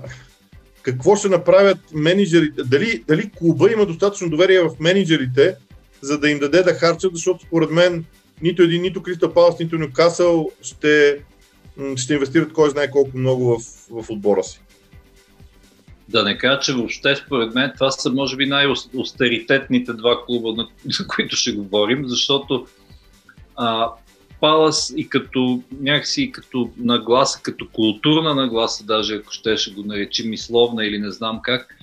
какво ще направят менеджерите, дали, дали клуба има достатъчно доверие в менеджерите, за да им даде да харчат, защото според мен нито един, нито Кристал Палас, нито Ньюкасъл ще, ще инвестират кой знае колко много в, в отбора си. Да не кажа, че въобще според мен това са може би най-остеритетните два клуба, за които ще говорим, защото а, Палас и като някакси като нагласа, като културна нагласа, даже ако ще, ще го наречи мисловна или не знам как,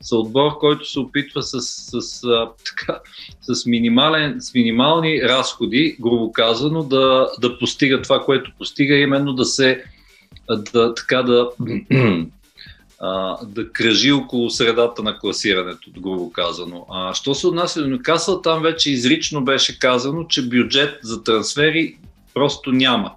са отбор, който се опитва с, с, с, така, с, минимален, с минимални разходи, грубо казано, да, да постига това, което постига, именно да се да, така да а, да кръжи около средата на класирането, грубо казано. А, що се отнася до Нюкасъл, там вече изрично беше казано, че бюджет за трансфери просто няма.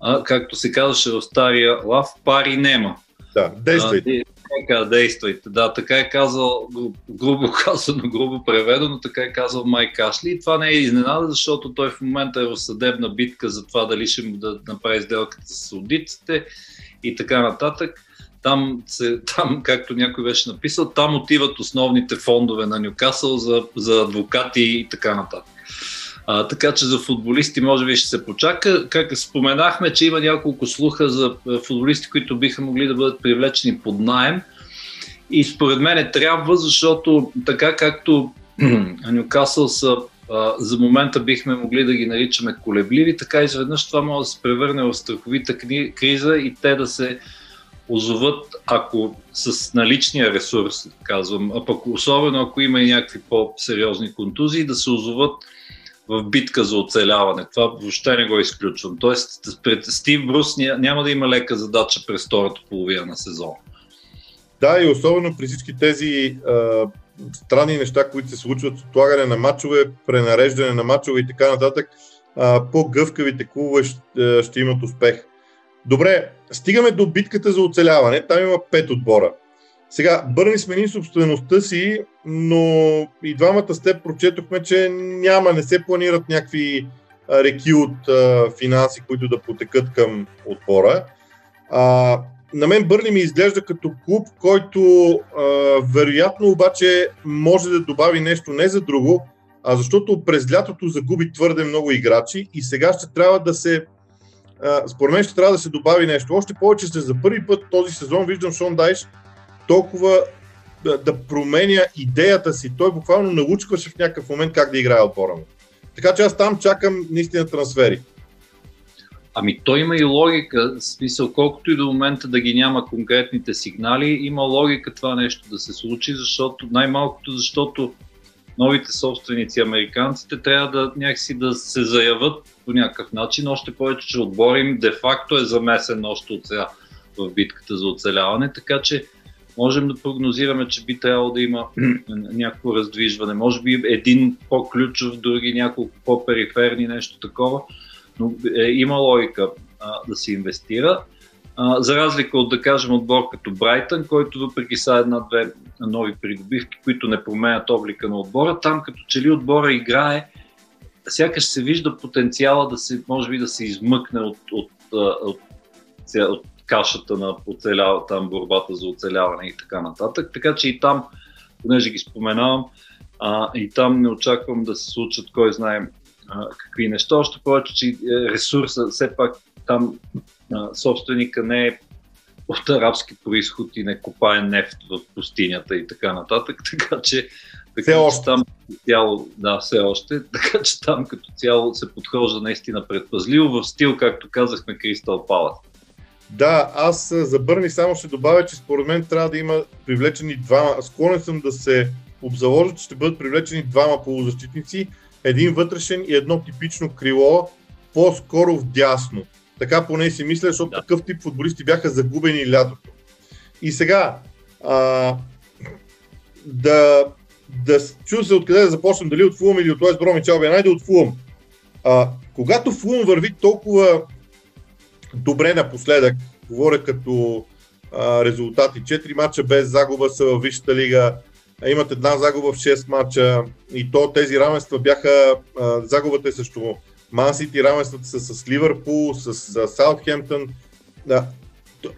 А, както се казваше в стария лав, пари нема. Да, действайте. Така, действайте. Да, така е казал, грубо казано, грубо преведено, така е казал Майк Ашли. И това не е изненада, защото той в момента е в съдебна битка за това дали ще му да направи сделката с аудитите и така нататък. Там, се, там, както някой беше написал, там отиват основните фондове на Нюкасъл за, за адвокати и така нататък. А, така че за футболисти може би ще се почака. Как споменахме, че има няколко слуха за футболисти, които биха могли да бъдат привлечени под найем. И според мен трябва, защото така както Нюкасъл са за момента бихме могли да ги наричаме колебливи, така изведнъж това може да се превърне в страховита криза и те да се озоват, ако с наличния ресурс, казвам, а пък особено ако има и някакви по-сериозни контузии, да се озоват в битка за оцеляване. Това въобще не го изключвам. Тоест, пред Стив Брус няма да има лека задача през втората половина на сезона. Да, и особено при всички тези а, странни неща, които се случват, отлагане на матчове, пренареждане на матчове и така нататък, а, по-гъвкавите клубове ще, ще имат успех. Добре, стигаме до битката за оцеляване. Там има пет отбора. Сега, Бърни смени собствеността си, но и двамата с теб прочетохме, че няма, не се планират някакви реки от а, финанси, които да потекат към отбора. А, на мен Бърни ми изглежда като клуб, който а, вероятно обаче може да добави нещо не за друго, а защото през лятото загуби твърде много играчи и сега ще трябва да се според мен ще трябва да се добави нещо. Още повече че за първи път този сезон виждам Шон Дайш толкова да, да променя идеята си. Той буквално научкваше в някакъв момент как да играе отбора. Така че аз там чакам наистина трансфери. Ами той има и логика, в смисъл колкото и до момента да ги няма конкретните сигнали, има логика това нещо да се случи, защото най-малкото, защото новите собственици, американците, трябва да някакси да се заявят по някакъв начин, още повече, че отбор им де-факто е замесен още от сега в битката за оцеляване, така че можем да прогнозираме, че би трябвало да има някакво раздвижване. Може би един по-ключов, други няколко по-периферни, нещо такова, но е, има логика а, да се инвестира. А, за разлика от, да кажем, отбор като Брайтън, който въпреки са една-две нови придобивки, които не променят облика на отбора, там като че ли отбора играе, сякаш се вижда потенциала да се, може би да се измъкне от, от, от, от, от кашата на оцелява, там борбата за оцеляване и така нататък. Така че и там, понеже ги споменавам, а, и там не очаквам да се случат кой знае а, какви неща. Още повече, че е, ресурса, все пак там а, собственика не е от арабски происход и не копае нефт в пустинята и така нататък. Така че, така, че там цяло, да, все още, така че там като цяло се подхожда наистина предпазливо в стил, както казахме, Кристал Палас. Да, аз за Бърни само ще добавя, че според мен трябва да има привлечени двама. Склонен съм да се обзаложа, че ще бъдат привлечени двама полузащитници, един вътрешен и едно типично крило, по-скоро в дясно. Така поне си мисля, защото да. такъв тип футболисти бяха загубени лятото. И сега, а, да, да чу се откъде да започнем, дали от Фулъм или от Уест Бромич Албиан, найде от Фулъм. А, когато Фулъм върви толкова добре напоследък, говоря като а, резултати, 4 мача без загуба са във Висшата лига, имат една загуба в 6 мача и то тези равенства бяха, а, загубата е също Ман Сити, равенствата са с Ливърпул, с Саутхемптън. Да.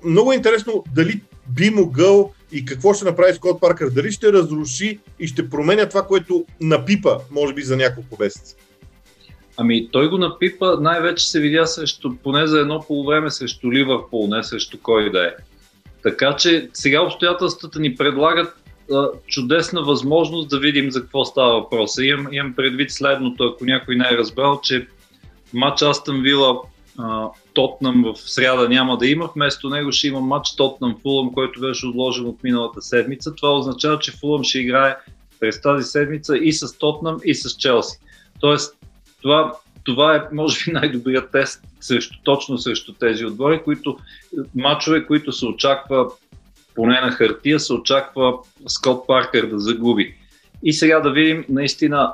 Много интересно дали би могъл и какво ще направи Скот Паркър. Дали ще разруши и ще променя това, което напипа, може би, за няколко месеца. Ами той го напипа, най-вече се видя срещу, поне за едно полувреме срещу Ливърпул, не срещу кой да е. Така че сега обстоятелствата ни предлагат а, чудесна възможност да видим за какво става въпрос. Имам, имам предвид следното, ако някой не е разбрал, че матч Астън Вила Тотнам в сряда няма да има, вместо него ще има матч Тотнам Фулъм, който беше отложен от миналата седмица. Това означава, че Фулъм ще играе през тази седмица и с Тотнам и с Челси. Тоест, това, това е, може би, най-добрият тест срещу, точно срещу тези отбори, които матчове, които се очаква поне на хартия, се очаква Скот Паркър да загуби. И сега да видим наистина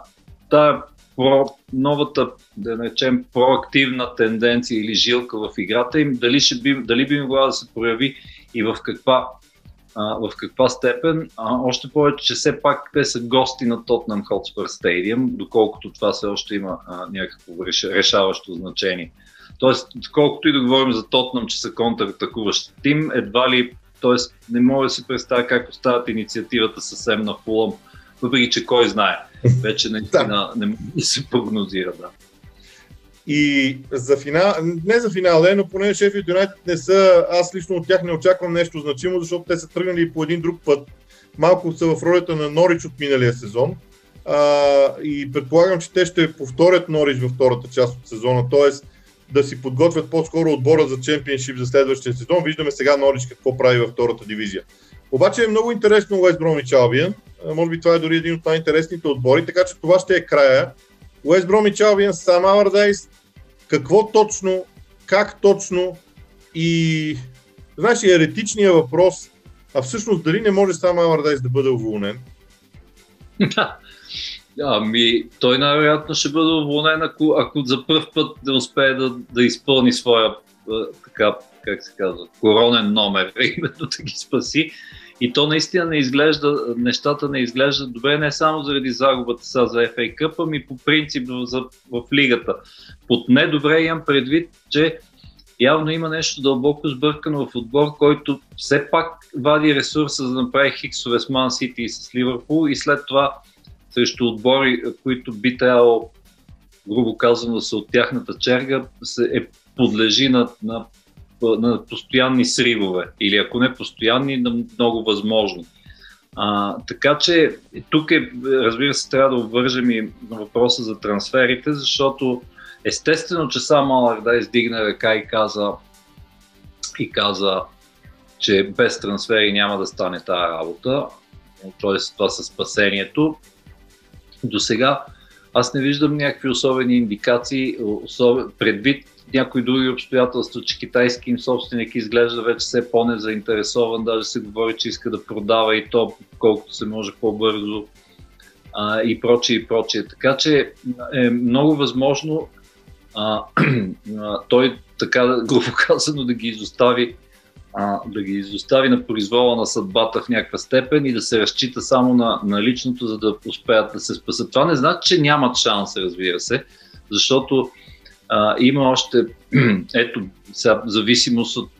тая про, новата, да наречем, проактивна тенденция или жилка в играта им, дали, ще би, дали би могла да се прояви и в каква, а, в каква степен. А, още повече, че все пак те са гости на Tottenham Hotspur Stadium, доколкото това все още има а, някакво решаващо значение. Тоест, колкото и да говорим за Тотнам, че са контратакуващ тим, едва ли, т.е. не мога да си представя как остават инициативата съвсем на Фулъм, въпреки че кой знае. Вече наистина да. не може да се прогнозира. Да. И за финал, не за финал, е, но поне Шефилд Юнайтед не са, аз лично от тях не очаквам нещо значимо, защото те са тръгнали по един друг път. Малко са в ролята на Норич от миналия сезон. А, и предполагам, че те ще повторят Норич във втората част от сезона, т.е. да си подготвят по-скоро отбора за чемпионшип за следващия сезон. Виждаме сега Норич какво прави във втората дивизия. Обаче е много интересно Уест Бромич Албиан. Може би това е дори един от най-интересните отбори, така че това ще е края. Уест Бромич Албиан, Сам Алардайс, какво точно, как точно и знаеш, и еретичният въпрос, а всъщност дали не може Сам Алардайс да бъде уволнен? Ами, той най-вероятно ще бъде уволнен, ако, ако за първ път не успее да, да изпълни своя, така, как се казва, коронен номер, именно да ги спаси. И то наистина не изглежда, нещата не изглеждат добре, не само заради загубата са за FA Cup, ами по принцип в, в, лигата. Под недобре имам предвид, че явно има нещо дълбоко сбъркано в отбор, който все пак вади ресурса за да направи хиксове с Ман Сити и с Ливърпул и след това срещу отбори, които би трябвало, грубо казано, са от тяхната черга, се е подлежи на, на на постоянни сривове или ако не постоянни, на много възможни. А, така че тук е, разбира се, трябва да обвържем и въпроса за трансферите, защото естествено, че сам да издигна ръка и каза, и каза, че без трансфери няма да стане тази работа, т.е. това със спасението. До сега аз не виждам някакви особени индикации, особен, предвид някои други обстоятелства, че китайски им собственик изглежда вече все по-незаинтересован, даже се говори, че иска да продава и то колкото се може по-бързо а, и прочие и прочие. Така че е много възможно а, той така грубо казано да ги изостави а, да ги изостави на произвола на съдбата в някаква степен и да се разчита само на, на личното, за да успеят да се спасат. Това не значи, че нямат шанс, разбира се, защото а, има още, ето, сега, зависимост от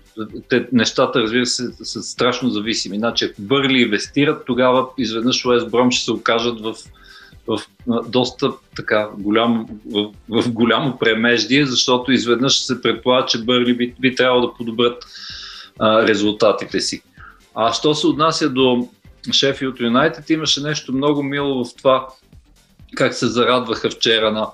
те, нещата, разбира се, са страшно зависими. Значи, ако Бърли инвестират, тогава изведнъж Уест Бром ще се окажат в, в, доста така голям, в, в голямо премеждие, защото изведнъж се предполага, че Бърли би, би трябвало да подобрят а, резултатите си. А що се отнася до Шефилд Юнайтед, имаше нещо много мило в това, как се зарадваха вчера на,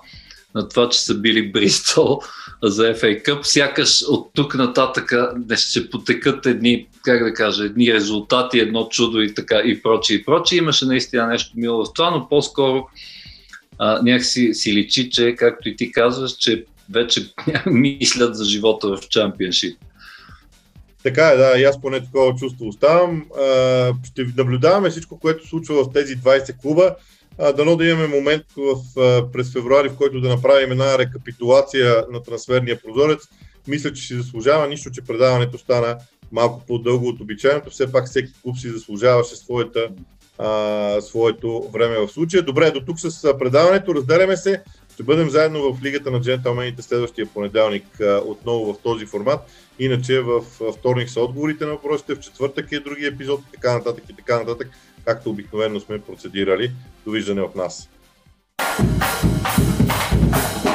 на това, че са били Бристол за FA Cup. Сякаш от тук нататък не ще потекат едни, как да кажа, едни резултати, едно чудо и така и прочие и прочие. Имаше наистина нещо мило в това, но по-скоро а, някакси си личи, че, както и ти казваш, че вече мислят за живота в чемпионшип. Така е, да, и аз поне такова чувство оставам. Ще наблюдаваме всичко, което случва в тези 20 клуба. Дано да имаме момент в, през февруари, в който да направим една рекапитулация на трансферния прозорец. Мисля, че си заслужава, нищо, че предаването стана малко по-дълго от обичайното. Все пак всеки клуб си заслужаваше своята, а, своето време в случая. Добре, до тук с предаването. Разделяме се. Ще бъдем заедно в Лигата на джентълмените следващия понеделник отново в този формат. Иначе в вторник са отговорите на въпросите, в четвъртък е другия епизод и така нататък и така нататък, както обикновено сме процедирали. Довиждане от нас. thank you